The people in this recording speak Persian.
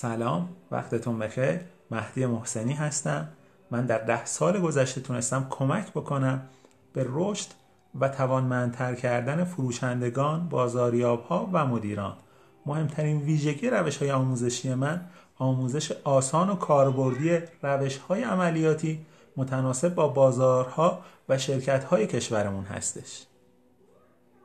سلام وقتتون بخیر. مهدی محسنی هستم. من در ده سال گذشته تونستم کمک بکنم به رشد و توانمندتر کردن فروشندگان، بازاریابها و مدیران. مهمترین ویژگی روش های آموزشی من آموزش آسان و کاربردی روش های عملیاتی متناسب با بازارها و شرکت های کشورمون هستش.